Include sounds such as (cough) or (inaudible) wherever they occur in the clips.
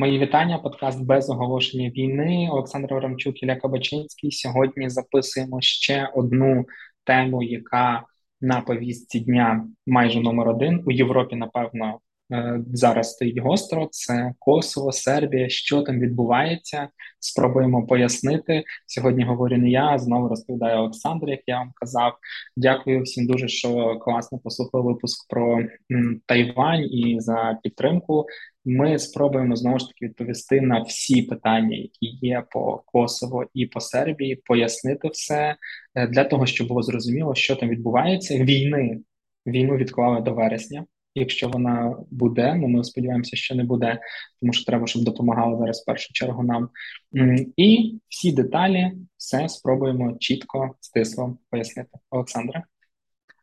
Мої вітання. Подкаст без оголошення війни. Олександр Воромчук, Ілля Кабачинський. Сьогодні записуємо ще одну тему, яка на повістці дня майже номер один у Європі. Напевно, зараз стоїть гостро. Це Косово, Сербія. Що там відбувається? Спробуємо пояснити. Сьогодні говорю не я. Знову розповідає Олександр, як я вам казав. Дякую всім дуже, що класно послухали випуск про Тайвань і за підтримку. Ми спробуємо знову ж таки відповісти на всі питання, які є по Косово і по Сербії, пояснити все е, для того, щоб було зрозуміло, що там відбувається. Війни війну відклали до вересня. Якщо вона буде, ну ми сподіваємося, що не буде, тому що треба, щоб допомагали зараз в першу чергу нам. І всі деталі все спробуємо чітко стисло пояснити. Олександре.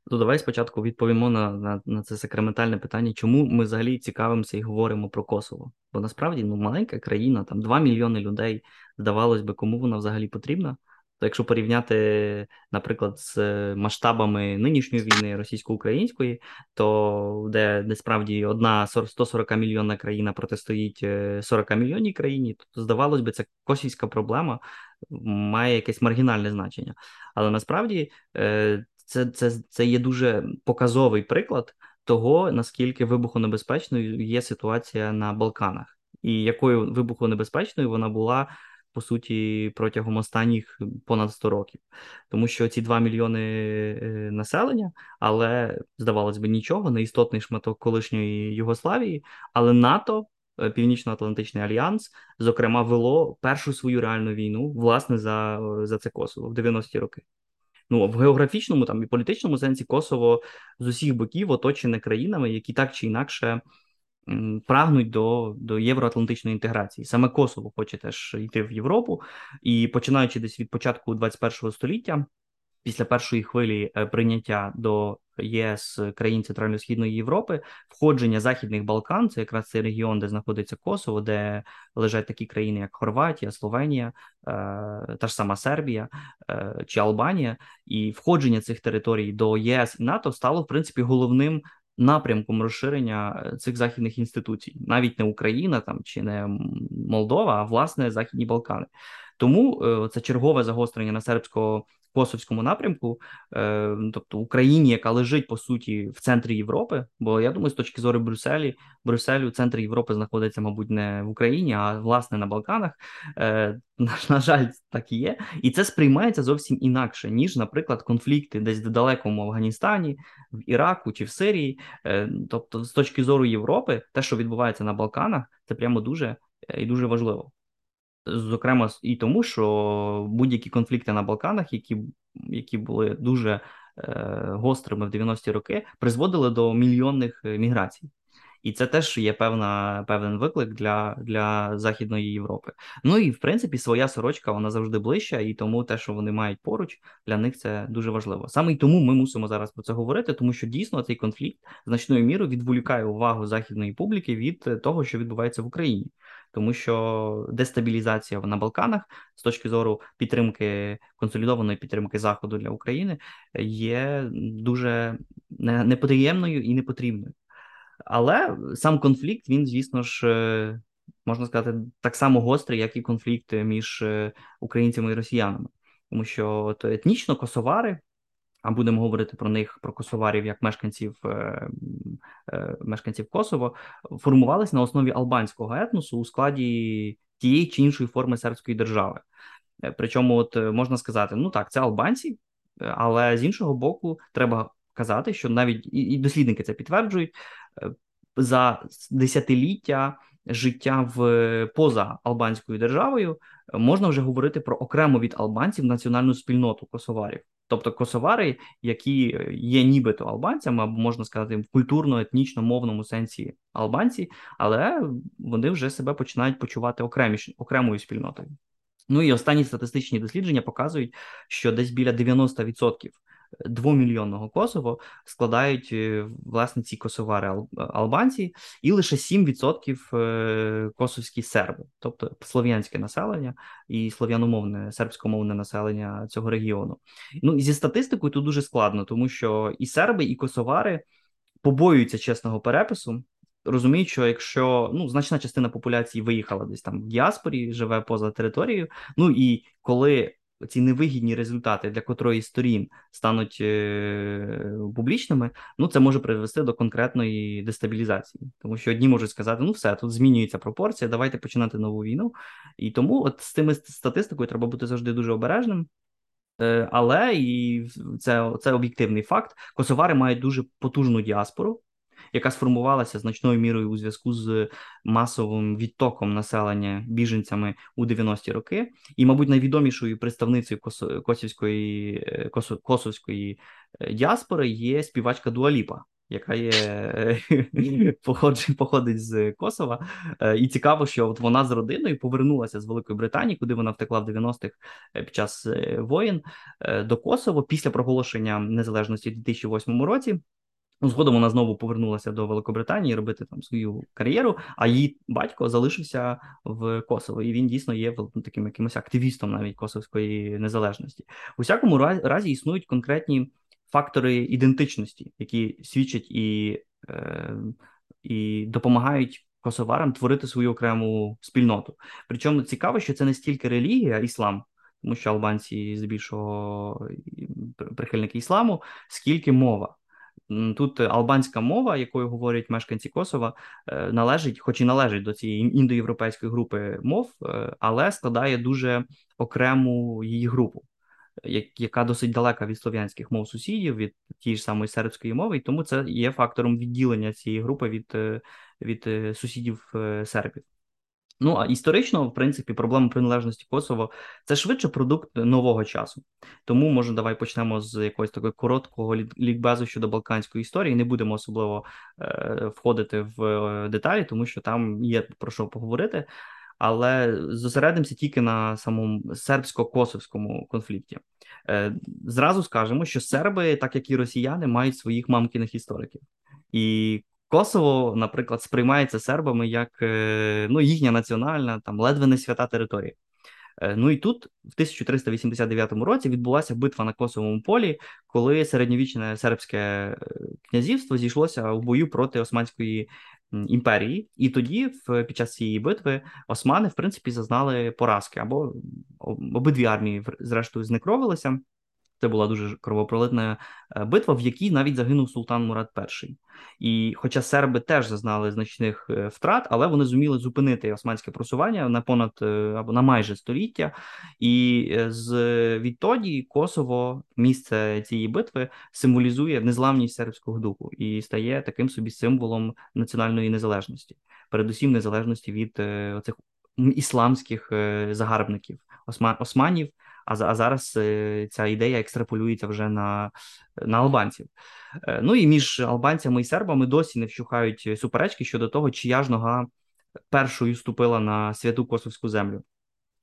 То давай спочатку відповімо на на, на це сакраментальне питання, чому ми взагалі цікавимося і говоримо про Косово? Бо насправді ну маленька країна, там 2 мільйони людей. Здавалось би, кому вона взагалі потрібна. То якщо порівняти, наприклад, з масштабами нинішньої війни російсько-української, то де де справді одна 140 мільйонна країна протистоїть 40 е, мільйонній країні, то здавалось би, це косівська проблема має якесь маргінальне значення. Але насправді е, це, це, це є дуже показовий приклад того, наскільки вибухонебезпечною є ситуація на Балканах, і якою вибухонебезпечною вона була. По суті, протягом останніх понад 100 років, тому що ці 2 мільйони е, населення, але здавалось би нічого, неістотний шматок колишньої Югославії, але НАТО, е, Північно-Атлантичний альянс, зокрема, вело першу свою реальну війну власне за за це Косово в 90-ті роки. Ну в географічному там і політичному сенсі Косово з усіх боків оточене країнами, які так чи інакше прагнуть до до євроатлантичної інтеграції. Саме Косово хоче теж йти в Європу, і починаючи десь від початку 21 століття, після першої хвилі е, прийняття до ЄС країн Центрально-Східної Європи, входження Західних Балкан, це якраз цей регіон, де знаходиться Косово, де лежать такі країни, як Хорватія, Словенія, е, та ж сама Сербія е, чи Албанія, і входження цих територій до ЄС і НАТО стало в принципі головним. Напрямком розширення цих західних інституцій, навіть не Україна там чи не Молдова, а власне Західні Балкани. Тому е, це чергове загострення на сербсько Косовському напрямку, е, тобто Україні, яка лежить по суті в центрі Європи. Бо я думаю, з точки зору Брюсселі, Брюсселю, центр Європи знаходиться, мабуть, не в Україні, а власне на Балканах. Е, на, на жаль, так і є, і це сприймається зовсім інакше ніж, наприклад, конфлікти десь в далекому Афганістані, в Іраку чи в Сирії. Тобто, з точки зору Європи, те, що відбувається на Балканах, це прямо дуже і дуже важливо. Зокрема, і тому, що будь-які конфлікти на Балканах, які які були дуже е, гострими в 90-ті роки, призводили до мільйонних е, міграцій. І це теж є певна певний виклик для для Західної Європи. Ну і в принципі своя сорочка вона завжди ближча, і тому те, що вони мають поруч, для них це дуже важливо. Саме й тому ми мусимо зараз про це говорити, тому що дійсно цей конфлікт значною мірою відволікає увагу західної публіки від того, що відбувається в Україні тому що дестабілізація на Балканах з точки зору підтримки консолідованої підтримки Заходу для України є дуже неприємною і непотрібною. Але сам конфлікт, він, звісно ж, е, можна сказати, так само гострий, як і конфлікт між е, українцями і росіянами, тому що от етнічно косовари а будемо говорити про них, про косоварів як мешканців е, е, мешканців Косово, формувались на основі албанського етносу у складі тієї чи іншої форми сербської держави. Е, причому, от можна сказати, ну так, це албанці, але з іншого боку, треба казати, що навіть і дослідники це підтверджують за десятиліття життя в поза албанською державою можна вже говорити про окремо від албанців національну спільноту косоварів. Тобто косовари, які є нібито албанцями, або можна сказати, в культурно-етнічно-мовному сенсі албанці, але вони вже себе починають почувати окремі, окремою спільнотою. Ну і останні статистичні дослідження показують, що десь біля 90% двомільйонного Косово складають е, власне ці косовари албанці, і лише 7% е, косовські серби, тобто слов'янське населення і слов'яномовне сербськомовне населення цього регіону. Ну і зі статистикою тут дуже складно, тому що і серби, і косовари побоюються чесного перепису. розуміють, що якщо ну значна частина популяції виїхала десь там в діаспорі, живе поза територією. Ну і коли ці невигідні результати для котрої сторін стануть е, публічними, ну це може привести до конкретної дестабілізації, тому що одні можуть сказати: ну все тут змінюється пропорція, давайте починати нову війну. І тому, от з тими статистикою, треба бути завжди дуже обережним. Е, але і це це об'єктивний факт. Косовари мають дуже потужну діаспору, яка сформувалася значною мірою у зв'язку з масовим відтоком населення біженцями у 90-ті роки, і, мабуть, найвідомішою представницею косівської е, косовської е, діаспори є співачка Дуаліпа. Яка є походить з Косова, е, і цікаво, що от вона з родиною повернулася з Великої Британії, куди вона втекла в 90-х під час воєн до Косово після проголошення незалежності у 2008 році. Ну, згодом вона знову повернулася до Великобританії робити там свою кар'єру, а її батько залишився в Косово, і він дійсно є таким якимось активістом навіть косовської незалежності. У всякому разі існують конкретні фактори ідентичності, які свідчать і, е, і допомагають. Косоварам творити свою окрему спільноту. Причому цікаво, що це не стільки релігія, іслам, тому що албанці здебільшого прихильники ісламу, скільки мова. Тут албанська мова, якою говорять мешканці Косова, е, належить, хоч і належить до цієї індоєвропейської групи мов, е, але складає дуже окрему її групу, яка досить далека від слов'янських мов сусідів, від тієї ж самої сербської мови, і тому це є фактором відділення цієї групи від, е, від сусідів сербів. Ну а історично, в принципі, проблема приналежності Косово це швидше продукт нового часу. Тому може, давай почнемо з якогось такого короткого лікбезу щодо балканської історії. Не будемо особливо е, входити в е, деталі, тому що там є про що поговорити. Але зосередимося тільки на самому сербсько-косовському конфлікті. Е, Зразу скажемо, що серби, так як і росіяни, мають своїх мамкіних істориків. І Косово, наприклад, сприймається сербами як е, ну, їхня національна, там ледве не свята територія. Е, ну і тут, в 1389 році, відбулася битва на Косовому полі, коли середньовічне сербське е, князівство зійшлося у бою проти Османської імперії, і тоді, під час цієї битви, османи, в принципі, зазнали поразки або обидві армії, зрештою, знекровилися. Це була дуже кровопролитна е, битва, в якій навіть загинув султан Мурат І. І хоча серби теж зазнали значних е, втрат, але вони зуміли зупинити османське просування на понад е, або на майже століття. І з відтоді Косово, місце цієї битви, символізує незламність сербського духу і стає таким собі символом національної незалежності, передусім незалежності від оцих ісламських загарбників османів. А а зараз е, ця ідея екстраполюється вже на на албанців. Е, ну і між албанцями і сербами досі не вщухають суперечки щодо того, чия ж нога першою ступила на святу косовську землю.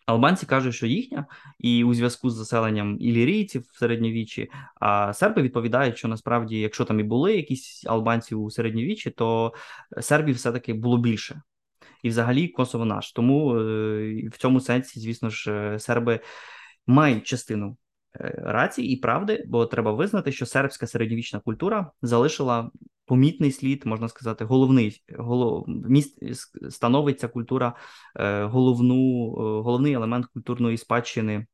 Албанці кажуть, що їхня, і у зв'язку з заселенням ілірійців в середньовіччі, а серби відповідають, що насправді, якщо там і були якісь албанці у середньовіччі, то сербів все-таки було більше. І взагалі Косово наш. Тому е, в цьому сенсі, звісно ж, серби мають частину е, рації і правди, бо треба визнати, що сербська середньовічна культура залишила помітний слід, можна сказати, головний голов, міст становить ця культура е, головну, е, головний елемент культурної спадщини.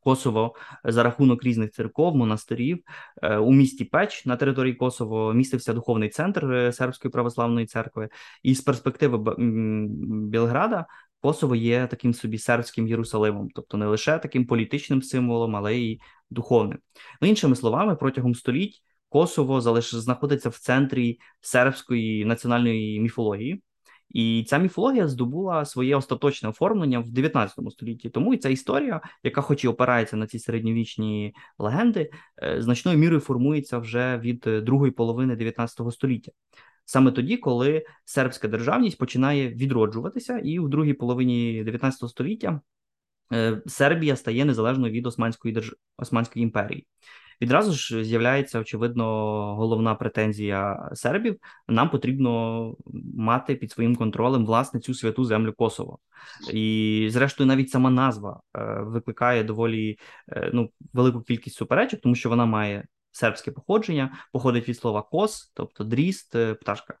Косово за рахунок різних церков, монастирів у місті Печ на території Косово містився духовний центр Сербської православної церкви, і з перспективи Білграда Косово є таким собі сербським Єрусалимом, тобто не лише таким політичним символом, але й духовним. Ну, іншими словами, протягом століть Косово залиш... знаходиться в центрі сербської національної міфології, і ця міфологія здобула своє остаточне оформлення в 19 столітті. Тому і ця історія, яка, хоч і опирається на ці середньовічні легенди, е, значною мірою формується вже від другої половини 19 століття саме тоді, коли сербська державність починає відроджуватися, і в другій половині 19 століття е, Сербія стає незалежною від Османської держ... Османської імперії. Відразу ж з'являється очевидно головна претензія сербів. Нам потрібно мати під своїм контролем власне цю святу землю Косово, і зрештою, навіть сама назва е, викликає доволі е, ну велику кількість суперечок, тому що вона має сербське походження, походить від слова кос, тобто дріст, пташка.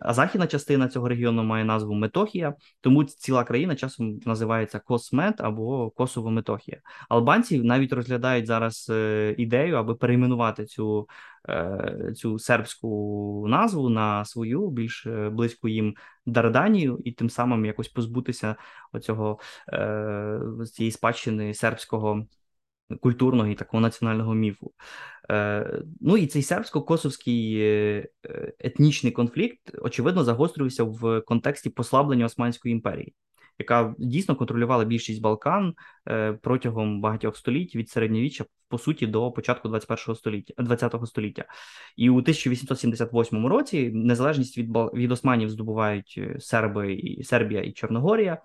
А західна частина цього регіону має назву Метохія, тому ціла країна часом називається Космет або Косово-Метохія. Албанці навіть розглядають зараз ідею, аби перейменувати цю Е, цю сербську назву на свою більш е, близьку їм Дарданію, і тим самим якось позбутися оцього е, цієї спадщини сербського. Культурного і такого національного міфу. Ну і цей сербсько-косовський етнічний конфлікт, очевидно, загострювався в контексті послаблення Османської імперії яка дійсно контролювала більшість Балкан е, протягом багатьох століть від середньовіччя, по суті, до початку 21 століття 20 століття. І у 1878 році незалежність від від Османів здобувають е, Серби і Сербія і Чорногорія.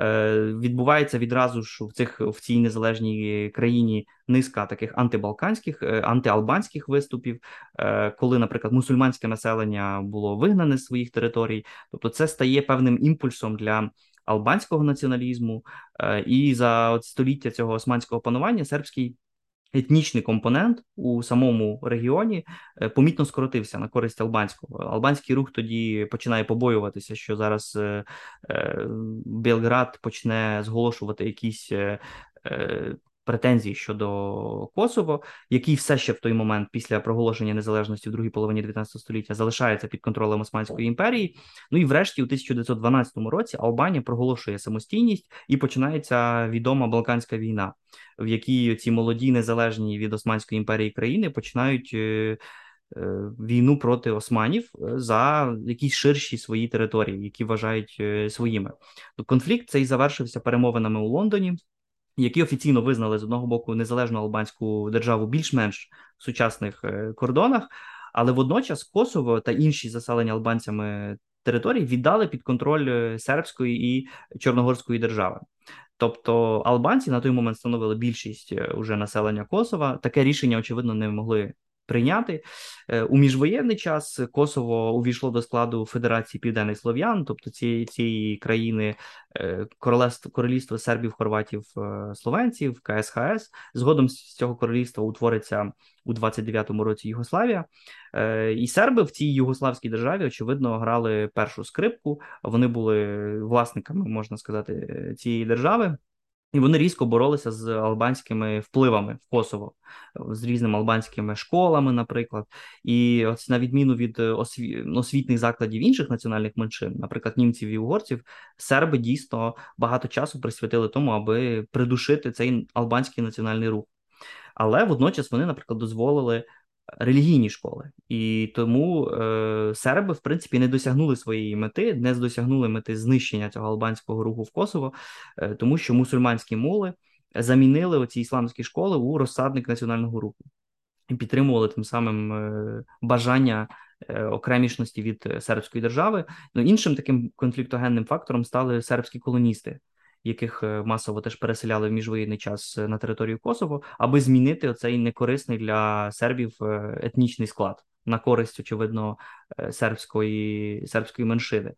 Е, відбувається відразу ж в цих в цій незалежній країні низка таких антибалканських, антиалбанських виступів, коли, наприклад, мусульманське населення було вигнане з своїх територій, тобто це стає певним імпульсом для албанського націоналізму, е, і за от століття цього османського панування сербський етнічний компонент у самому регіоні е, помітно скоротився на користь албанського. Албанський рух тоді починає побоюватися, що зараз Білград почне зголошувати якісь претензій щодо Косово, який все ще в той момент, після проголошення незалежності в другій половині 19 століття, залишається під контролем Османської імперії. Ну і врешті, у 1912 році, Албанія проголошує самостійність і починається відома Балканська війна, в якій ці молоді незалежні від Османської імперії країни починають. Е, е, війну проти османів за якісь ширші свої території, які вважають е, своїми. Конфлікт цей завершився перемовинами у Лондоні які офіційно визнали з одного боку незалежну албанську державу більш-менш в сучасних е, кордонах, але водночас Косово та інші заселені албанцями території віддали під контроль е, сербської і чорногорської держави. Тобто албанці на той момент становили більшість е, уже населення Косова. Таке рішення очевидно не могли прийняти е, у міжвоєнний час. Косово увійшло до складу Федерації Південних Слов'ян, тобто цієї цієї країни е, королевство королівство сербів, хорватів, е, словенців, КСХС. Згодом з цього королівства утвориться у 29-му році Югославія, і серби в цій югославській державі очевидно грали першу скрипку. Вони були власниками, можна сказати, цієї держави. І вони різко боролися з албанськими впливами в Косово, з різними албанськими школами, наприклад. І ось на відміну від е, освітних закладів інших національних меншин, наприклад, німців і угорців, серби дійсно багато часу присвятили тому, аби придушити цей албанський національний рух. Але водночас вони, наприклад, дозволили релігійні школи, і тому е, серби, в принципі, не досягнули своєї мети, не досягнули мети знищення цього албанського руху в Косово, е, тому що мусульманські моли замінили оці ісламські школи у розсадник національного руху. І підтримували тим самим е, бажання. Е, окремішності від сербської держави, ну іншим таким конфліктогенним фактором стали сербські колоністи, яких е, масово теж переселяли в міжвоєнний час е, на територію Косово, аби змінити оцей некорисний для сербів е, етнічний склад на користь, очевидно, сербської сербської меншини.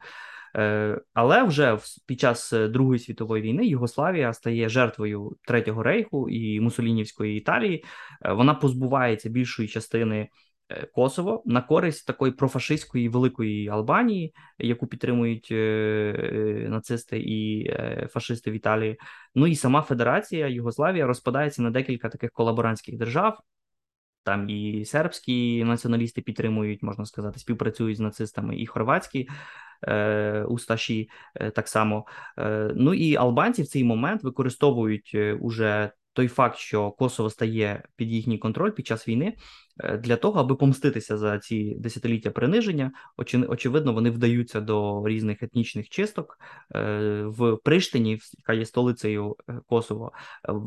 Але вже під час Другої світової війни Югославія стає жертвою Третього рейху і Мусолінівської Італії. Вона позбувається більшої частини Косово на користь такої профашистської великої Албанії, яку підтримують е, е, нацисти і фашисти в Італії. Ну і сама Федерація Югославія розпадається на декілька таких колаборантських держав. Там і сербські націоналісти підтримують, можна сказати, співпрацюють з нацистами, і хорватські е, усташі е, так само. Е, ну і албанці в цей момент використовують уже той факт, що Косово стає під їхній контроль під час війни, е, для того, аби помститися за ці десятиліття приниження, очевидно, вони вдаються до різних етнічних чисток е, в Приштині, яка є столицею е, Косово,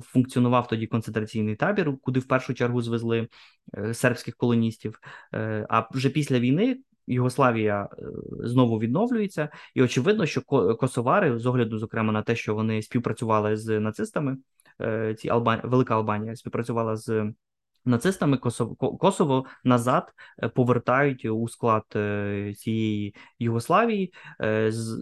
функціонував тоді концентраційний табір, куди в першу чергу звезли сербських колоністів. А вже після війни. Югославія знову відновлюється, і очевидно, що косовари, з огляду, зокрема, на те, що вони співпрацювали з нацистами, Е, ці Албан... Велика Албанія співпрацювала з. Нацистами Косово Косово назад е, повертають у склад е, цієї Югославії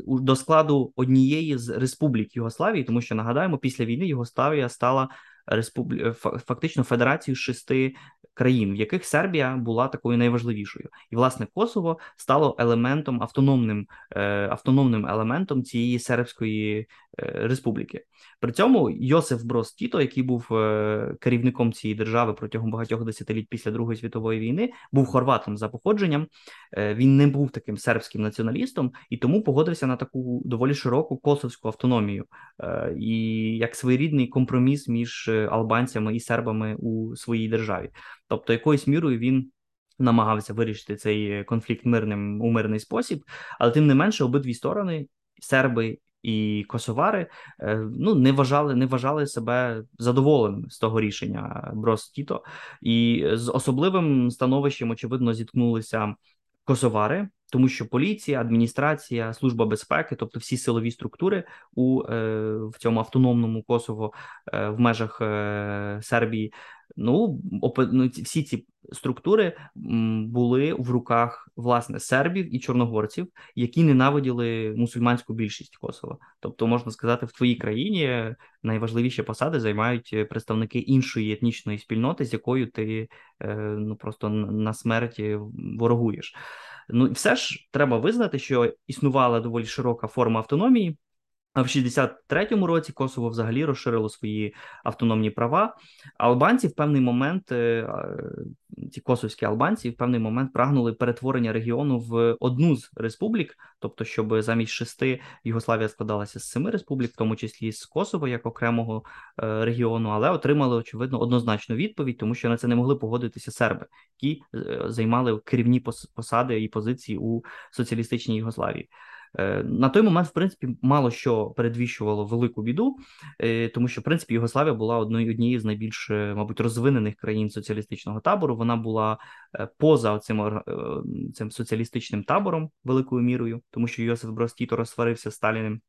до складу однієї з республік Югославії, тому що нагадаємо, після війни Югославія стала республі... фактично федерацією шести країн, в яких Сербія була такою найважливішою, і власне Косово стало елементом автономним автономним елементом цієї сербської республіки. При цьому Йосиф Брос Тіто, який був керівником цієї держави протягом багатьох десятиліть після Другої світової війни, був хорватом за походженням. Він не був таким сербським націоналістом і тому погодився на таку доволі широку косовську автономію і як своєрідний компроміс між албанцями і сербами у своїй державі. Тобто, якоюсь мірою він намагався вирішити цей конфлікт мирним у мирний спосіб, але тим не менше, обидві сторони, серби і косовари, е, ну не вважали, не вважали себе задоволеними з того рішення Брос Тіто, і з особливим становищем, очевидно, зіткнулися косовари, тому що поліція, адміністрація, служба безпеки, тобто всі силові структури у е, в цьому автономному Косово е, в межах Сербії, ну, ну всі ці структури були в руках власне сербів і чорногорців, які ненавиділи мусульманську більшість Косова. Тобто, можна сказати, в твоїй країні найважливіші посади займають представники іншої етнічної спільноти, з якою ти ну просто на смерті ворогуєш. Ну все ж треба визнати, що існувала доволі широка форма автономії. А в 63-му році Косово взагалі розширило свої автономні права. Албанці в певний момент, е, ці косовські албанці, в певний момент прагнули перетворення регіону в одну з республік, тобто, щоб замість шести Югославія складалася з семи республік, в тому числі з Косово як окремого е, регіону, але отримали очевидно однозначну відповідь, тому що на це не могли погодитися серби, які е, займали керівні посади і позиції у соціалістичній Югославії. Е, на той момент, в принципі, мало що передвіщувало велику біду, е, тому що в принципі Югославія була одною однією з найбільш, е, мабуть, розвинених країн соціалістичного табору. Вона була поза цим цим соціалістичним табором великою мірою, тому що Йосиф Брос Тіто розсварився з Сталіним.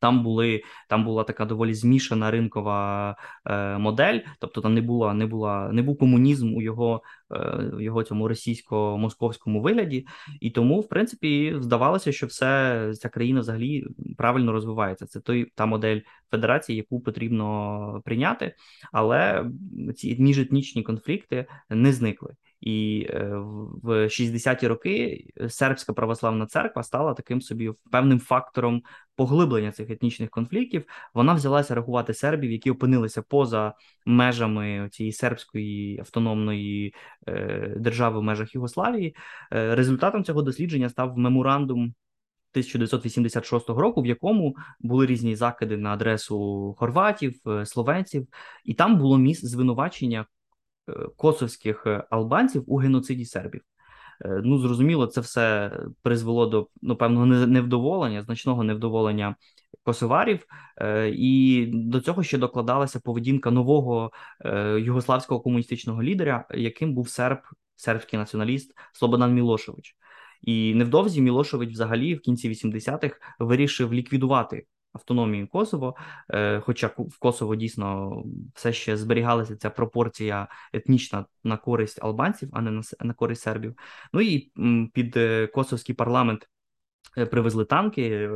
Там були там була така доволі змішана ринкова е, модель, тобто там не була, не була, не був комунізм у його е, його цьому російсько-московському вигляді, і тому, в принципі, здавалося, що все ця країна взагалі правильно розвивається. Це той та модель федерації, яку потрібно прийняти, але ці міжетнічні конфлікти не зникли. І е, в 60-ті роки сербська православна церква стала таким собі певним фактором поглиблення цих етнічних конфліктів. Вона взялася рахувати сербів, які опинилися поза межами цієї сербської автономної е, держави в межах Югославії. Е, результатом цього дослідження став меморандум. 1986 року, в якому були різні закиди на адресу хорватів, словенців, і там було місце звинувачення Е, косовських е, албанців у геноциді сербів. Е, ну, зрозуміло, це все призвело до ну, певного невдоволення, значного невдоволення косоварів, і до цього ще докладалася поведінка нового югославського комуністичного лідера, яким був серб, сербський націоналіст Слободан Мілошевич. І невдовзі Мілошевич, взагалі, в кінці 80-х вирішив ліквідувати автономії Косово, е, хоча в Косово дійсно все ще зберігалася ця пропорція етнічна на користь албанців, а не на, на користь сербів. Ну і під е, косовський парламент е, привезли танки,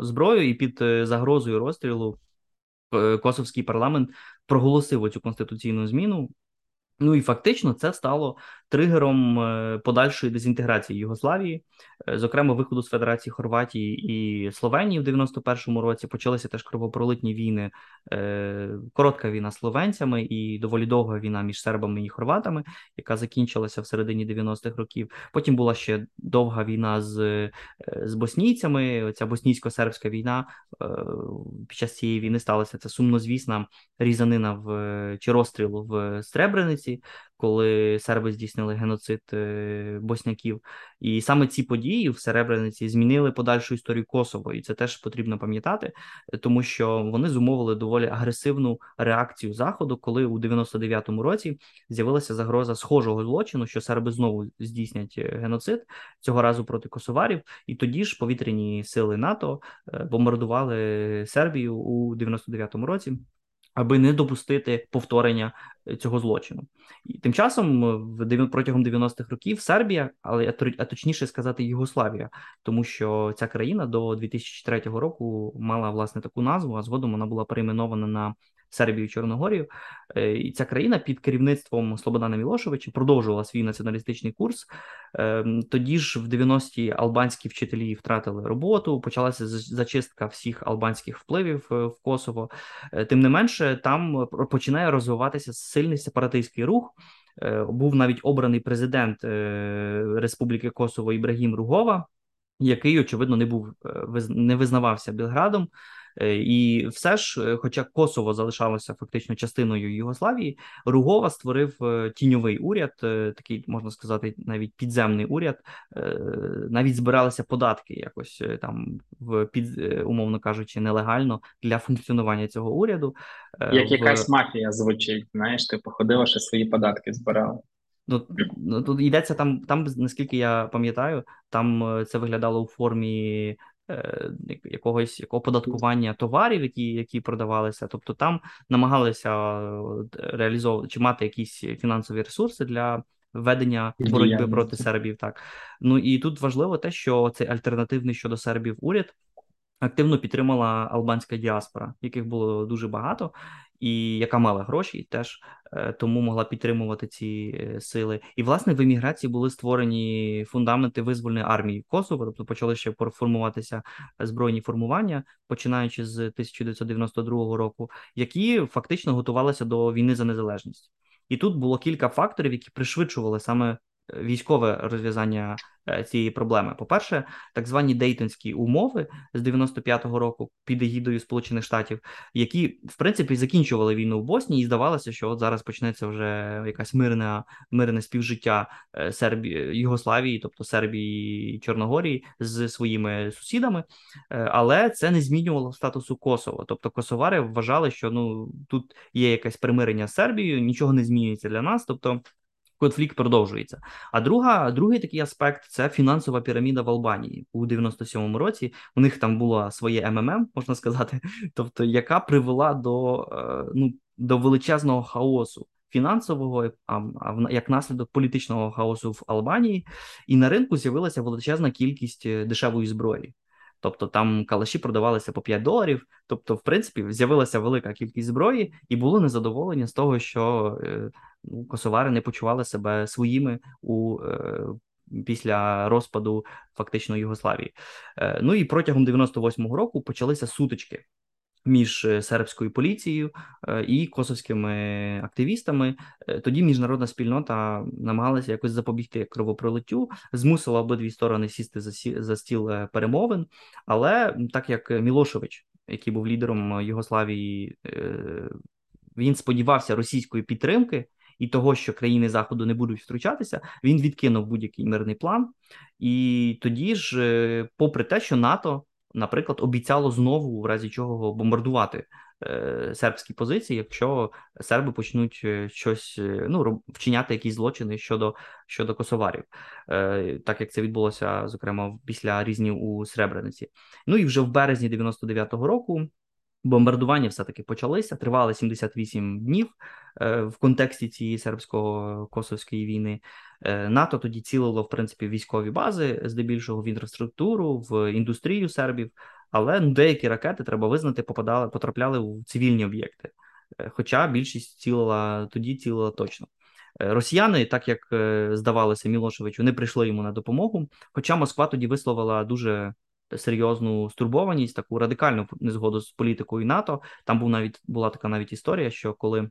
зброю, і під загрозою розстрілу косовський парламент проголосив оцю конституційну зміну. Ну і фактично це стало тригером е, подальшої дезінтеграції Югославії, е, зокрема виходу з Федерації Хорватії і Словенії в 91-му році почалися теж кровопролитні війни. Е, коротка війна з словенцями і доволі довга війна між сербами і хорватами, яка закінчилася в середині 90-х років. Потім була ще довга війна з з боснійцями. Ця боснійсько-сербська війна під час цієї війни сталася ця сумнозвісна різанина в чи розстрілу в Сребрениці, коли серби здійснили геноцид е, босняків, і саме ці події в Серебрениці змінили подальшу історію Косово, і це теж потрібно пам'ятати, тому що вони зумовили доволі агресивну реакцію заходу, коли у 99-му році з'явилася загроза схожого злочину, що серби знову здійснять е, геноцид цього разу проти косоварів, і тоді ж повітряні сили НАТО е, бомбардували Сербію у 99-му році аби не допустити повторення е, цього злочину. І тим часом, в протягом 90-х років Сербія, але а точніше сказати, Югославія, тому що ця країна до 2003 року мала власне таку назву, а згодом вона була перейменована на Сербію і Чорногорію. Е, і ця країна під керівництвом Слободана Мілошевича продовжувала свій націоналістичний курс. Ем, тоді ж в 90-ті албанські вчителі втратили роботу. Почалася зачистка всіх албанських впливів е, в Косово. Е, тим не менше, там починає розвиватися сильний сепаратистський рух. Був навіть обраний президент Республіки Косово Ібрагім Ругова, який очевидно не був не визнавався Білградом. Е, і все ж, е, хоча Косово залишалося фактично частиною Югославії, Ругова створив е, тіньовий уряд, такий можна сказати, навіть підземний уряд. Навіть збиралися податки якось там в під умовно кажучи, нелегально для функціонування цього уряду. Як в... якась мафія звучить, знаєш, ти походила, що свої податки збирала. Ну, ну тут йдеться там, там, наскільки я пам'ятаю, там це виглядало у формі Е, якого оподаткування товарів, які які продавалися. Тобто там намагалися реалізовувати чи мати якісь фінансові ресурси для ведення боротьби проти сербів. Так ну і тут важливо те, що цей альтернативний щодо сербів уряд. Активно підтримала албанська діаспора, яких було дуже багато, і яка мала гроші, теж е, тому могла підтримувати ці е, сили. І власне в еміграції були створені фундаменти визвольної армії Косово, тобто почали ще формуватися збройні формування, починаючи з 1992 року, які фактично готувалися до війни за незалежність. І тут було кілька факторів, які пришвидшували саме військове розв'язання е, цієї проблеми. По-перше, так звані Дейтонські умови з 95-го року під егідою Сполучених Штатів, які в принципі закінчували війну в Боснії, і здавалося, що от зараз почнеться вже якась мирне мирне співжиття е, Сербії Югославії, тобто Сербії і Чорногорії з своїми сусідами, е, але це не змінювало статусу Косово. Тобто Косовари вважали, що ну тут є якесь примирення з Сербією, нічого не змінюється для нас. тобто конфлікт продовжується. А друга, другий такий аспект це фінансова піраміда в Албанії у 97-му році. У них там було своє МММ, можна сказати, (laughs) тобто яка привела до е, ну до величезного хаосу. Фінансового, а, а як наслідок політичного хаосу в Албанії, і на ринку з'явилася величезна кількість е, дешевої зброї. Тобто там калаші продавалися по 5 доларів. Тобто, в принципі, з'явилася велика кількість зброї, і було незадоволення з того, що е, ну, косовари не почували себе своїми у. Е, Після розпаду фактично Югославії, е, ну і протягом 98-го року почалися сутички між е, сербською поліцією е, і косовськими активістами. Е, тоді міжнародна спільнота намагалася якось запобігти кровопролиттю, змусила обидві сторони сісти за за стіл перемовин. Але так як Мілошевич, який був лідером Югославії, він сподівався російської підтримки. І того, що країни заходу не будуть втручатися, він відкинув будь-який мирний план. І тоді ж, попри те, що НАТО наприклад, обіцяло знову, в разі чого бомбардувати е, сербські позиції, якщо серби почнуть е, щось е, ну вчиняти якісь злочини щодо щодо косоварів, так як це відбулося зокрема після різні у Сребрениці. Ну і вже в березні 99-го року. Бомбардування все-таки почалися, тривали 78 днів е, в контексті цієї сербсько-косовської війни. Е, НАТО тоді цілило в принципі військові бази, здебільшого в інфраструктуру, в індустрію сербів, але ну, деякі ракети треба визнати, попадали, потрапляли в цивільні об'єкти. Е, хоча більшість цілила тоді цілила точно. Росіяни, так як здавалося, Мілошевичу, не прийшли йому на допомогу. Хоча Москва тоді висловила дуже серйозну стурбованість, таку радикальну незгоду з політикою НАТО. Там був навіть була така навіть історія, що коли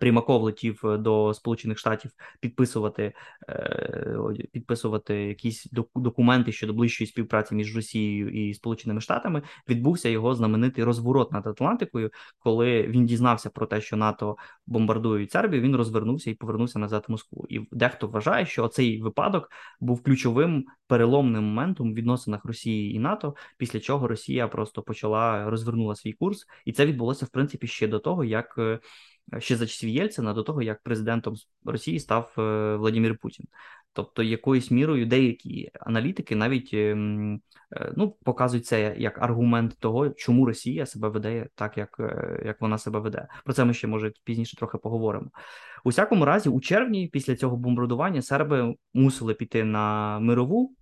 Примаков летів е, до Сполучених Штатів підписувати е, підписувати якісь документи щодо ближчої співпраці між Росією і Сполученими Штатами. Відбувся його знаменитий розворот над Атлантикою, коли він дізнався про те, що НАТО бомбардують Сербію. Він розвернувся і повернувся назад в Москву. І дехто вважає, що цей випадок був ключовим переломним моментом в відносинах Росії і НАТО, після чого Росія просто почала розвернула свій курс, і це відбулося в принципі ще до того, як. Ще за часів Єльцина до того, як президентом Росії став е, Владимир Путін. Тобто, якоюсь мірою деякі аналітики навіть ем, е, ну, показують це як аргумент того, чому Росія себе веде так, як е, як вона себе веде. Про це ми ще може пізніше трохи поговоримо. У всякому разі, у червні, після цього бомбардування, серби мусили піти на мирову.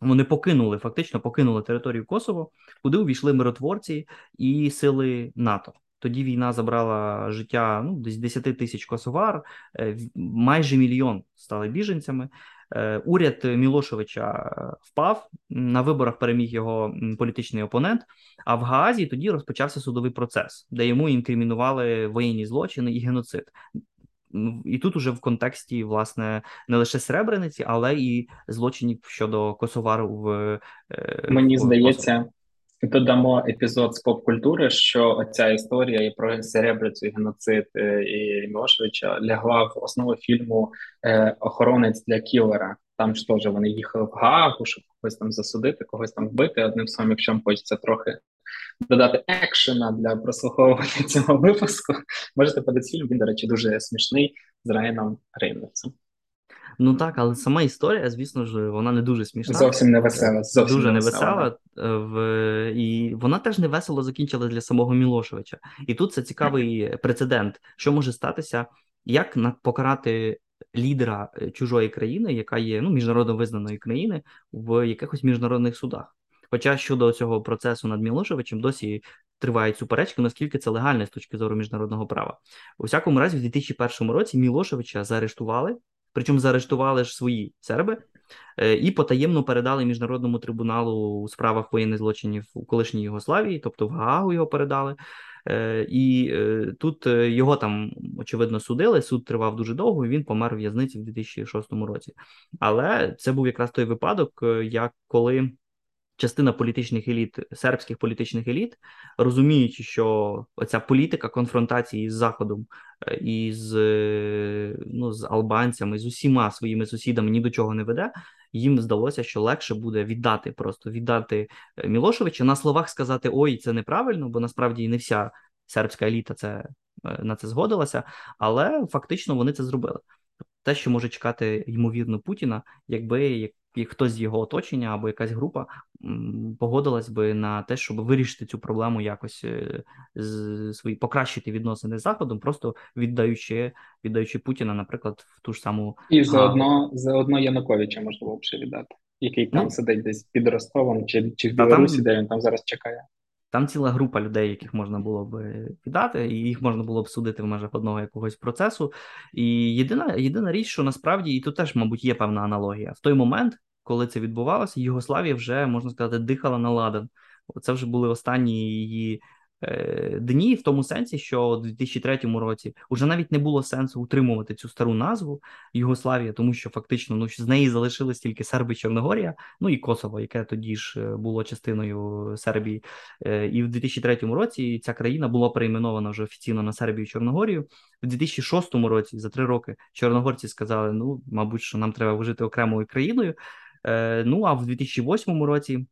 Вони покинули фактично покинули територію Косово, куди увійшли миротворці і сили НАТО. Тоді війна забрала життя ну, десь 10 тисяч косовар, майже мільйон стали біженцями. Уряд Мілошевича впав на виборах. Переміг його політичний опонент. А в Гаазі тоді розпочався судовий процес, де йому інкримінували воєнні злочини і геноцид. І тут уже в контексті власне не лише Сребрениці, але і злочинів щодо косовару в мені в здається. Додамо епізод з поп культури, що ця історія і про Серебрицю, і геноцид е, і Мілошевича лягла в основу фільму е, Охоронець для кілера. Там ж теж вони їхали в Гаагу, щоб когось там засудити, когось там вбити. Одним словом, якщо вам хочеться трохи додати екшена для прослуховування цього випуску, можете подивитися фільм. Він, до речі, дуже смішний з Райаном Рейнольдсом. Ну так, але сама історія, звісно ж, вона не дуже смішна. Зовсім не весела. Зовсім дуже не весела. Е, в... І вона теж не весело закінчила для самого Мілошевича. І тут це цікавий прецедент, що може статися, як покарати лідера е, чужої країни, яка є ну, міжнародно визнаної країни, в якихось міжнародних судах. Хоча щодо цього процесу над Мілошевичем досі тривають суперечки, наскільки це легально з точки зору міжнародного права. У всякому разі, в 2001 році Мілошевича заарештували причому заарештували ж свої серби е, і потаємно передали міжнародному трибуналу у справах воєнних злочинів у колишній Єгославії, тобто в Гаагу його передали. Е, і е, тут його там очевидно судили. Суд тривав дуже довго. і Він помер в в'язниці в 2006 році. Але це був якраз той випадок, як коли частина політичних еліт, сербських політичних еліт, розуміючи, що оця політика конфронтації з Заходом е, і з е, ну, з албанцями, з усіма своїми сусідами ні до чого не веде. Їм здалося, що легше буде віддати просто віддати е, Мілошевича на словах сказати Ой, це неправильно, бо насправді не вся сербська еліта це на це згодилася, але фактично вони це зробили. Те, що може чекати ймовірно Путіна, якби і хтось з його оточення або якась група погодилась би на те, щоб вирішити цю проблему якось е, з свої покращити відносини з заходом, просто віддаючи віддаючи Путіна, наприклад, в ту ж саму і заодно заодно Януковича можливо б ще віддати, який там ну, сидить десь під Ростовом чи чи в Білорусі, там, де він там зараз чекає. Там ціла група людей, яких можна було б віддати, і їх можна було б судити в межах одного якогось процесу. І єдина єдина річ, що насправді і тут теж, мабуть, є певна аналогія. В той момент, коли це відбувалося, Югославія вже можна сказати дихала на ладан. Це вже були останні її Е, дні, в тому сенсі, що у 2003 році вже навіть не було сенсу утримувати цю стару назву Югославія, тому що фактично ну з неї залишились тільки Серби, Чорногорія, ну і Косово, яке тоді ж е, було частиною Сербії. Е, і в 2003 році ця країна була перейменована вже офіційно на Сербію Чорногорію. В 2006 році, за три роки, чорногорці сказали: ну, мабуть, що нам треба вжити окремою країною. Ну а в 2008 році.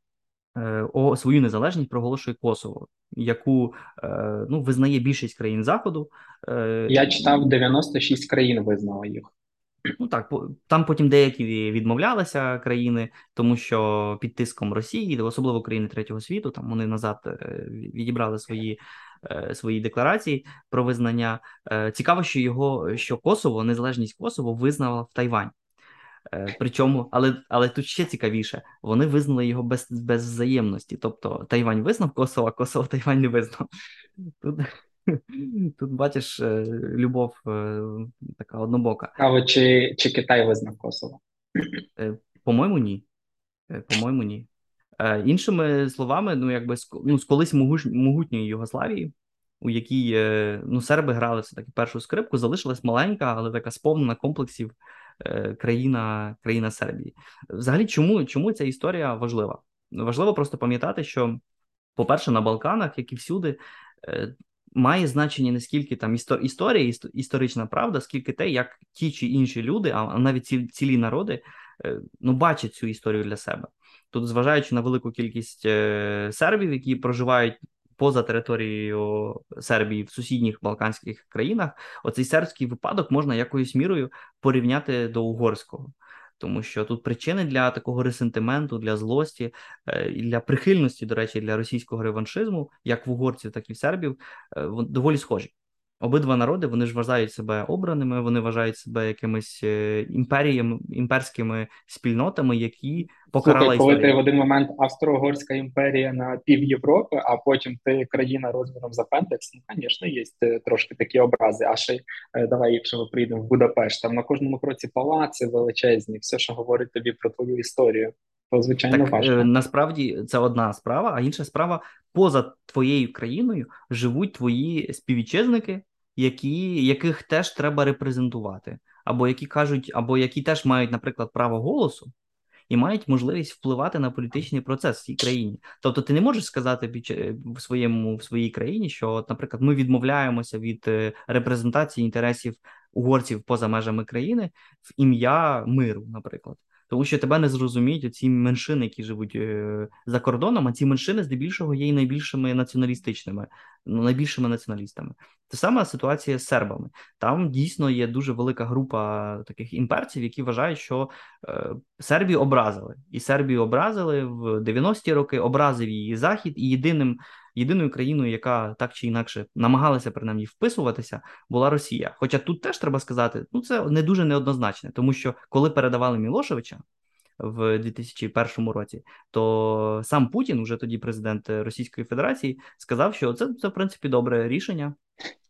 Е, о свою незалежність проголошує Косово, яку е, ну визнає більшість країн заходу. Е, Я читав 96 країн визнали їх. Ну так, там потім деякі відмовлялися країни, тому що під тиском Росії, особливо країни третього світу, там вони назад відібрали свої свої декларації про визнання. Цікаво, що його що Косово, незалежність Косово визнала в Тайвань. Е, причому, але але тут ще цікавіше, вони визнали його без без взаємності. Тобто Тайвань визнав Косово, а Косово Тайвань не визнав. Тут (laughs) тут бачиш е, любов е, така однобока. А чи чи Китай визнав Косово? По-моєму, ні. По-моєму, ні. Іншими словами, ну якби ну, з колись могутньої Югославії, у якій ну, серби грали все таки першу скрипку, залишилась маленька, але така сповнена комплексів країна країна Сербії. Взагалі, чому чому ця історія важлива? Важливо просто пам'ятати, що, по-перше, на Балканах, як і всюди, е, має значення не скільки там історія, історична правда, скільки те, як ті чи інші люди, а навіть ці, цілі народи, е, ну, бачать цю історію для себе. Тут, зважаючи на велику кількість сербів, які проживають поза територією Сербії в сусідніх Балканських країнах, оцей сербський випадок можна якоюсь мірою порівняти до угорського. Тому що тут причини для такого ресентименту, для злості е, і для прихильності, до речі, для російського реваншизму, як в угорців, так і в сербів, е, доволі схожі. Обидва народи вони ж вважають себе обраними, вони вважають себе якимись е, імперіями, імперськими спільнотами, які покарала Слухай, коли ти в один момент Австро-Угорська імперія на пів Європи, а потім ти країна розміром за Пентекс, ну, звісно, є е, трошки такі образи. А ще е, давай, якщо ми приїдемо в Будапешт, там на кожному кроці палаци величезні, все, що говорить тобі про твою історію, то звичайно Так важко. насправді це одна справа, а інша справа поза твоєю країною живуть твої співвітчизники, які, яких теж треба репрезентувати, або які кажуть, або які теж мають, наприклад, право голосу. І мають можливість впливати на політичний процес в цій країні. Тобто, ти не можеш сказати в своєму в своїй країні, що, от, наприклад, ми відмовляємося від е, репрезентації інтересів угорців поза межами країни в ім'я миру, наприклад тому що тебе не зрозуміють оці меншини, які живуть е, за кордоном, а ці меншини здебільшого є і найбільшими націоналістичними, ну найбільшими націоналістами. Те сама ситуація з сербами. Там дійсно є дуже велика група таких імперців, які вважають, що е, Сербію образили, і Сербію образили в 90-ті роки, образив її захід, і єдиним єдиною країною, яка так чи інакше намагалася принаймні вписуватися, була Росія. Хоча тут теж треба сказати, ну це не дуже неоднозначне, тому що коли передавали Мілошевича. В 2001 році, то сам Путін, уже тоді президент Російської Федерації, сказав, що це це в принципі добре рішення.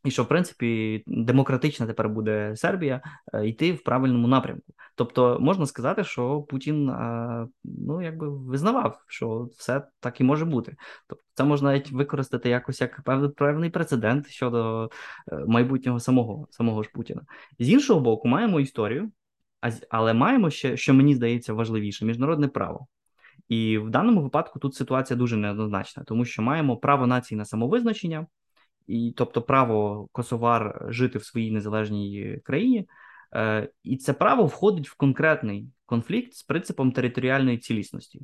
І що в принципі демократична тепер буде Сербія е, йти в правильному напрямку. Тобто можна сказати, що Путін е, ну якби визнавав, що все так і може бути. Тобто це можна навіть використати якось як певний прецедент щодо е, майбутнього самого самого ж Путіна. З іншого боку, маємо історію, але маємо ще, що мені здається важливіше, міжнародне право. І в даному випадку тут ситуація дуже неоднозначна, тому що маємо право нації на самовизначення і тобто право косовар жити в своїй незалежній країні, е, і це право входить в конкретний конфлікт з принципом територіальної цілісності.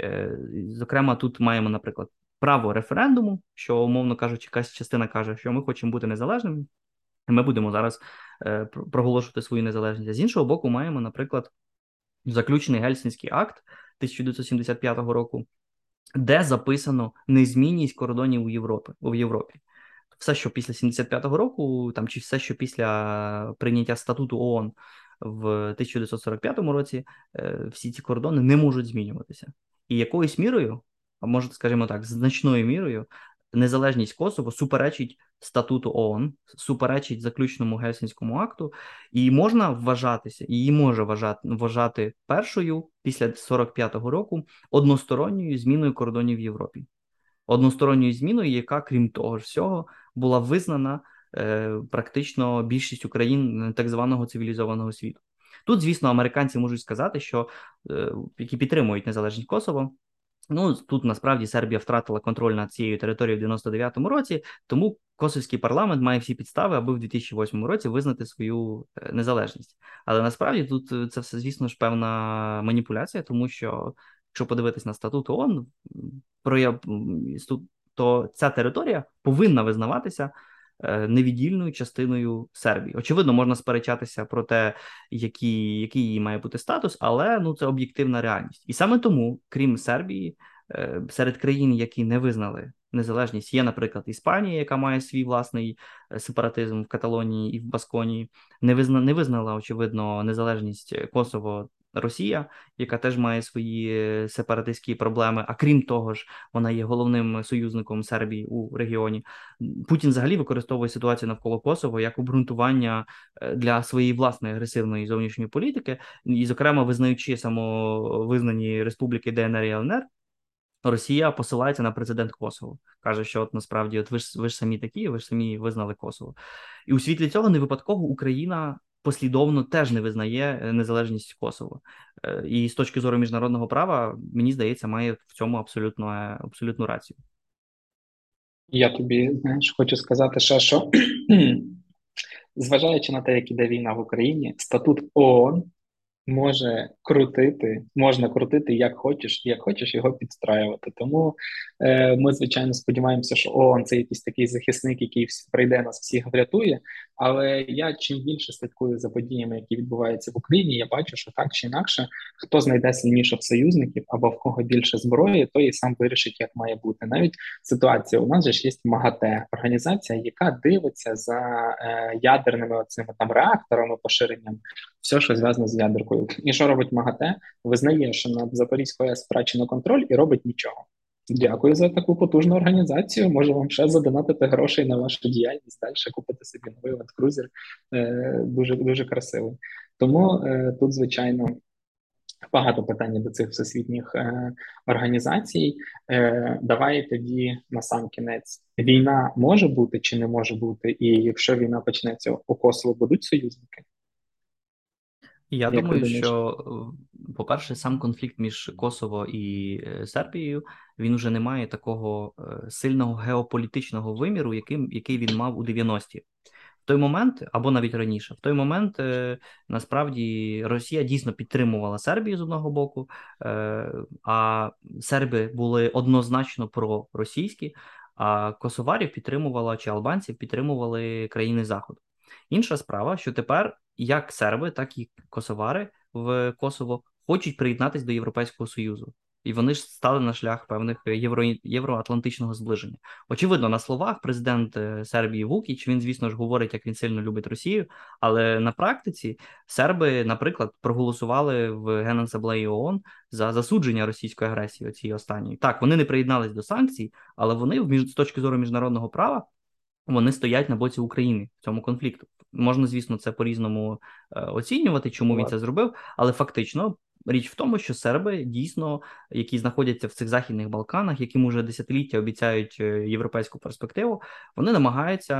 Е, зокрема, тут маємо, наприклад, право референдуму, що, умовно кажучи, якась частина каже, що ми хочемо бути незалежними, ми будемо зараз е, проголошувати свою незалежність. А з іншого боку, маємо, наприклад, заключений Гельсінський акт 1975 року, де записано незмінність кордонів у Європі у Європі все, що після 75-го року, там чи все, що після прийняття статуту ООН в 1945 році, е, всі ці кордони не можуть змінюватися. І якоюсь мірою, а може, скажімо так, значною мірою, незалежність Косово суперечить статуту ООН, суперечить заключному Гельсінському акту, і можна вважатися, її може вважати вважати першою після 45-го року односторонньою зміною кордонів в Європі односторонньою зміною, яка, крім того ж всього, була визнана е, практично більшістю країн так званого цивілізованого світу. Тут, звісно, американці можуть сказати, що е, які підтримують незалежність Косово. Ну тут насправді Сербія втратила контроль над цією територією в 99-му році, тому косовський парламент має всі підстави, аби в 2008 році визнати свою е, незалежність. Але насправді тут е, це все, звісно ж, певна маніпуляція, тому що якщо подивитись на статут ООН, то ця територія повинна визнаватися невіддільною частиною Сербії. Очевидно, можна сперечатися про те, який який її має бути статус, але ну це об'єктивна реальність. І саме тому, крім Сербії, е, серед країн, які не визнали незалежність, є, наприклад, Іспанія, яка має свій власний е, сепаратизм в Каталонії і в Басконії, не визна не визнала очевидно незалежність Косово Росія, яка теж має свої сепаратистські проблеми. А крім того ж, вона є головним союзником Сербії у регіоні. Путін взагалі використовує ситуацію навколо Косово як обґрунтування е, для своєї власної агресивної зовнішньої політики, і, зокрема, визнаючи самовизнані республіки ДНР і ЛНР. Росія посилається на президент Косово, каже, що от насправді, от ви ж ви ж самі такі, ви ж самі визнали Косово, і у світлі цього не випадково Україна послідовно теж не визнає е, незалежність Косово. Е, і з точки зору міжнародного права, мені здається, має в цьому абсолютно е, абсолютну рацію. Я тобі знаєш, хочу сказати, ще, що (clears throat) зважаючи на те, як іде війна в Україні, статут ООН може крутити, можна крутити як хочеш, як хочеш його підстраювати. Тому Е, ми, звичайно, сподіваємося, що ООН – це якийсь такий захисник, який прийде нас всіх врятує. Але я чим більше слідкую за подіями, які відбуваються в Україні, я бачу, що так чи інакше, хто знайде сильніших союзників або в кого більше зброї, то і сам вирішить, як має бути. Навіть ситуація у нас же ж є МАГАТЕ, організація, яка дивиться за е, ядерними оцими там реакторами, поширенням, все, що зв'язано з ядеркою. І що робить МАГАТЕ? Визнає, що над Запорізькою АЕС втрачено контроль і робить нічого. Дякую за таку потужну організацію. Можу вам ще задонатити грошей на вашу діяльність. Далі купити собі новий ландкрузер. Е, дуже дуже красивий. Тому е, тут, звичайно, багато питань до цих всесвітніх е, організацій. Е, Давай тоді на сам кінець війна може бути чи не може бути, і якщо війна почнеться у Косово, будуть союзники. Я Як думаю, що, е, по-перше, сам конфлікт між Косово і е, Сербією він вже не має такого е, сильного геополітичного виміру, яким який він мав у 90-ті. В той момент, або навіть раніше, в той момент насправді Росія дійсно підтримувала Сербію з одного боку, а серби були однозначно проросійські, а косоварів підтримувала чи албанців підтримували країни Заходу. Інша справа, що тепер як серби, так і косовари в Косово хочуть приєднатися до Європейського Союзу. І вони ж стали на шлях певних євро, євроатлантичного зближення. Очевидно, на словах президент е, Сербії Вукіч, він, звісно ж, говорить, як він сильно любить Росію, але на практиці серби, наприклад, проголосували в Генасамблеї ООН за засудження російської агресії. Цієї останньої так вони не приєднались до санкцій, але вони з точки зору міжнародного права вони стоять на боці України в цьому конфлікту. Можна, звісно, це по різному е, оцінювати, чому він це зробив, але фактично. Річ в тому, що серби дійсно, які знаходяться в цих західних Балканах, яким уже десятиліття обіцяють е, європейську перспективу, вони намагаються,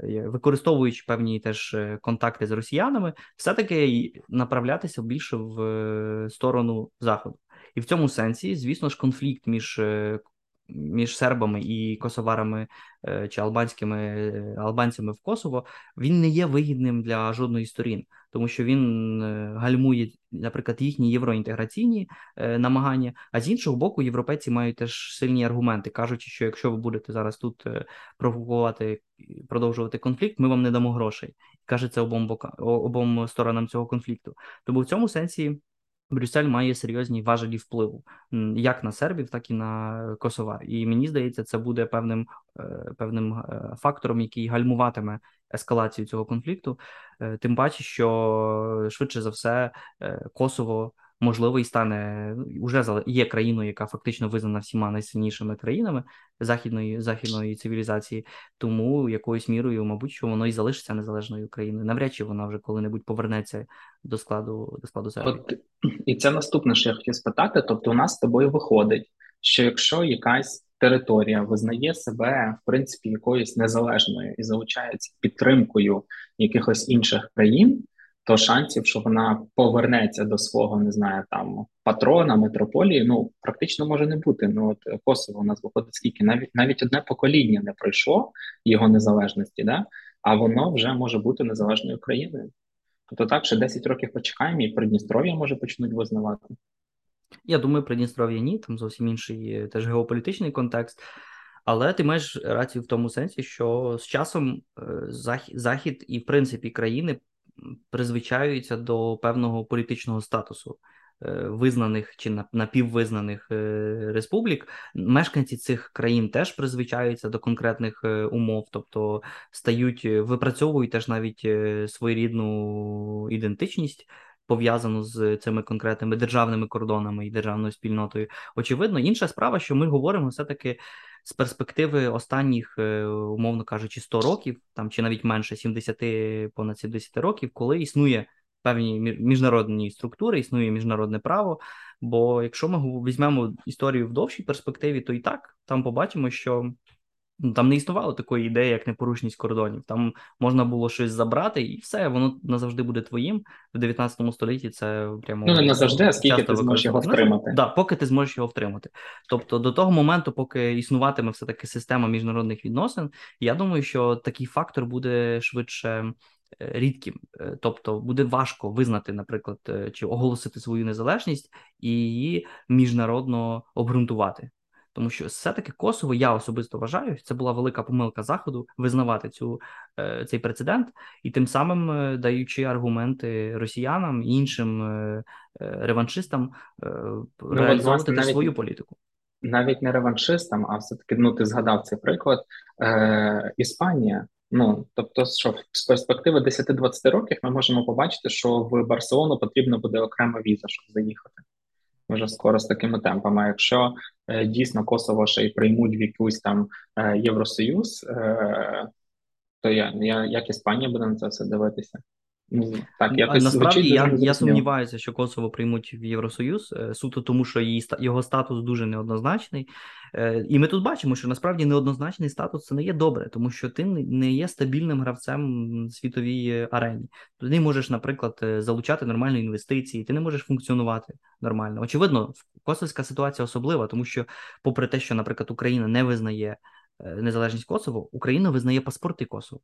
е, використовуючи певні теж контакти з росіянами, все таки направлятися більше в сторону заходу, і в цьому сенсі, звісно ж, конфлікт між між сербами і косоварами е, чи албанськими е, албанцями в Косово він не є вигідним для жодної сторін, тому що він е, гальмує, наприклад, їхні євроінтеграційні намагання. А з іншого боку, європейці мають теж сильні аргументи, кажучи, що якщо ви будете зараз тут провокувати продовжувати конфлікт, ми вам не дамо грошей. Каже це обом бока обом сторонам цього конфлікту. Тому в цьому сенсі. Брюссель має серйозні важелі впливу як на сербів, так і на Косова. І мені здається, це буде певним е, певним е, фактором, який гальмуватиме ескалацію цього конфлікту. Е, тим паче, що швидше за все Косово можливо і стане вже є країною, яка фактично визнана всіма найсильнішими країнами західної західної цивілізації. Тому якоюсь мірою, мабуть, що воно і залишиться незалежною країною. Навряд чи вона вже коли-небудь повернеться до складу до складу Сербії. От (clears throat) і це наступне, що я хотів спитати. Тобто, у нас з тобою виходить, що якщо якась територія визнає себе в принципі якоюсь незалежною і залучається підтримкою якихось інших країн то шансів, що вона повернеться до свого, не знаю, там патрона, метрополії, ну практично може не бути. Ну от Косово у нас виходить скільки, навіть навіть одне покоління не пройшло його незалежності, да? а воно вже може бути незалежною країною. Тобто так, що 10 років почекаємо, і Придністров'я може почнуть визнавати. Я думаю, Придністров'я ні, там зовсім інший теж геополітичний контекст. Але ти маєш рацію в тому сенсі, що з часом е, захід і, в принципі, країни призвичаються до певного політичного статусу е, визнаних чи напіввизнаних е, республік. Мешканці цих країн теж призвичаються до конкретних е, умов, тобто стають, випрацьовують теж навіть своєрідну ідентичність. Пов'язану з цими конкретними державними кордонами і державною спільнотою. Очевидно, інша справа, що ми говоримо все-таки з перспективи останніх, е, умовно кажучи, 100 років, там чи навіть менше 70 понад 70 років, коли існує певні міжнародні структури, існує міжнародне право. Бо якщо ми візьмемо історію в довшій перспективі, то і так там побачимо, що там не існувало такої ідеї, як непорушність кордонів. Там можна було щось забрати, і все, воно назавжди буде твоїм. В 19 столітті це прямо ну не назавжди, а скільки ти зможеш його втримати. Так, да, поки ти зможеш його втримати. Тобто, до того моменту, поки існуватиме все таки система міжнародних відносин, я думаю, що такий фактор буде швидше. Е, рідким, е, тобто буде важко визнати, наприклад, е, чи оголосити свою незалежність і її міжнародно обґрунтувати. Тому що все-таки Косово, я особисто вважаю, це була велика помилка Заходу визнавати цю е, цей прецедент і тим самим е, даючи аргументи росіянам і іншим е, реваншистам ну, реалізовувати навіть, свою політику. Навіть не реваншистам, а все таки ну ти згадав цей приклад Е, Іспанія. Ну тобто, що з перспективи 10-20 років ми можемо побачити, що в Барселону потрібна буде окрема віза, щоб заїхати вже скоро з такими темпами. Якщо е, дійсно Косово ще й приймуть в якусь там е, Євросоюз, е, то я, я як Іспанія буде на це все дивитися. Ну, так, якось насправді я я сумніваюся, що Косово приймуть в Євросоюз е, суто тому, що її його статус дуже неоднозначний. Е, і ми тут бачимо, що насправді неоднозначний статус це не є добре, тому що ти не є стабільним гравцем в світовій арені. Ти не можеш, наприклад, е, залучати нормальні інвестиції, ти не можеш функціонувати нормально. Очевидно, косовська ситуація особлива, тому що, попри те, що, наприклад, Україна не визнає незалежність Косово, Україна визнає паспорти Косово.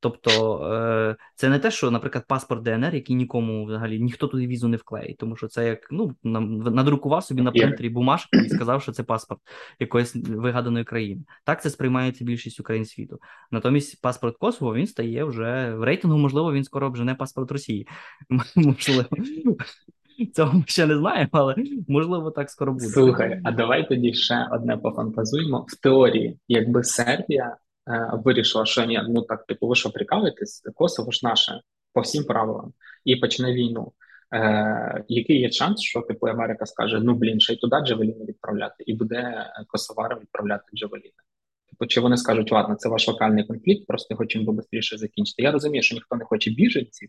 Тобто е, це не те, що, наприклад, паспорт ДНР, який нікому взагалі ніхто туди візу не вклеїть, тому що це як ну надрукував собі на принтері бумажку і сказав, що це паспорт якоїсь вигаданої країни. Так це сприймається більшість країн світу. Натомість паспорт Косово він стає вже в рейтингу, можливо, він скоро вже не паспорт Росії. (laughs) Можливо. Цього ми ще не знаємо, але можливо так скоро буде. Слухай, а давай тоді ще одне пофантазуємо в теорії, якби Сербія вирішила, що ні, ну так типу, ви що прикалуєтесь, Косово ж наше по всім правилам і почне війну. Е, Який є шанс, що типу Америка скаже: ну блін, ще й туди Джавеліни відправляти, і буде косоварам відправляти Джавеліни? Типу, чи вони скажуть, ладно, це ваш локальний конфлікт, просто хочемо швидше закінчити. Я розумію, що ніхто не хоче біженців,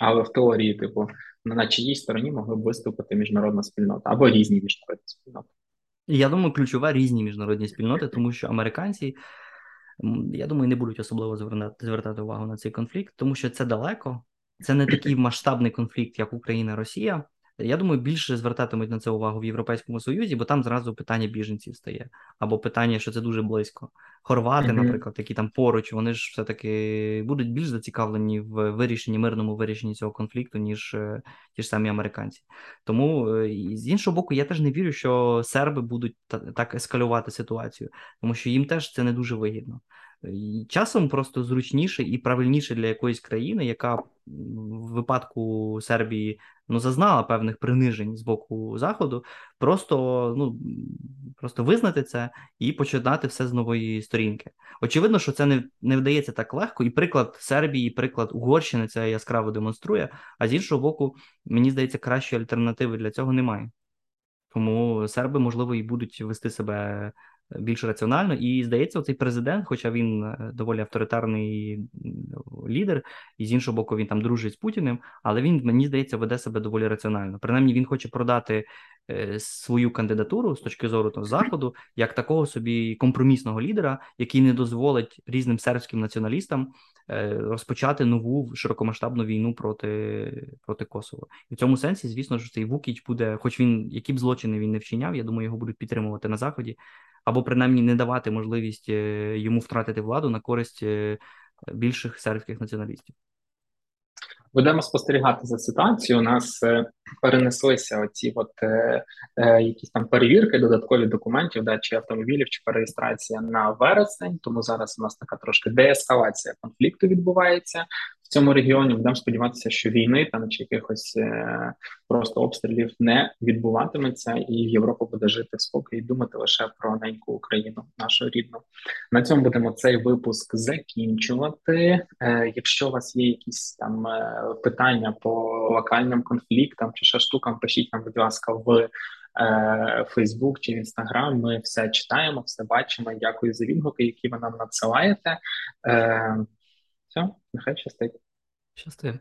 але в теорії, типу, на чиїй стороні могли б виступити міжнародна спільнота або різні міжнародні спільноти. Я думаю, ключова різні міжнародні спільноти, тому що американці я думаю, не будуть особливо звертати, звертати увагу на цей конфлікт, тому що це далеко, це не такий масштабний конфлікт, як Україна Росія. Я думаю, більше звертатимуть на це увагу в Європейському Союзі, бо там зразу питання біженців стає, або питання, що це дуже близько. Хорвати, mm-hmm. наприклад, які там поруч, вони ж все-таки будуть більш зацікавлені в вирішенні мирному вирішенні цього конфлікту, ніж е, ті ж самі американці. Тому е, з іншого боку, я теж не вірю, що серби будуть так ескалювати ситуацію, тому що їм теж це не дуже вигідно. Часом просто зручніше і правильніше для якоїсь країни, яка в випадку Сербії ну, зазнала певних принижень з боку Заходу, просто ну, просто визнати це і починати все з нової сторінки. Очевидно, що це не не вдається так легко, і приклад Сербії, і приклад Угорщини це яскраво демонструє. А з іншого боку, мені здається, кращої альтернативи для цього немає. Тому серби, можливо, і будуть вести себе більш раціонально. І здається, цей президент, хоча він е, доволі авторитарний лідер, і з іншого боку, він там дружить з Путіним, але він мені здається веде себе доволі раціонально. Принаймні, він хоче продати е, свою кандидатуру з точки зору там, заходу як такого собі компромісного лідера, який не дозволить різним сербським націоналістам. Е, розпочати нову широкомасштабну війну проти проти Косово, і в цьому сенсі, звісно, що цей Вукіч буде, хоч він які б злочини він не вчиняв, я думаю, його будуть підтримувати на заході або принаймні не давати можливість е, йому втратити владу на користь е, більших сербських націоналістів. Будемо спостерігати за ситуацією. У нас е, перенеслися оці от е, е, якісь там перевірки, додаткові документів, да, чи автомобілів, чи перереєстрація на вересень. Тому зараз у нас така трошки деескалація конфлікту відбувається цьому регіоні будемо сподіватися, що війни там чи якихось е, просто обстрілів не відбуватиметься, і Європа буде жити в спокій і думати лише про неньку Україну, нашу рідну. На цьому будемо цей випуск закінчувати. Е, Якщо у вас є якісь там е, питання по локальним конфліктам чи ще штукам, пишіть нам, будь ласка, в. Фейсбук чи Інстаграм, ми все читаємо, все бачимо. Дякую за відгуки, які ви нам надсилаєте. Е, Все, нехай щастить. Щасти.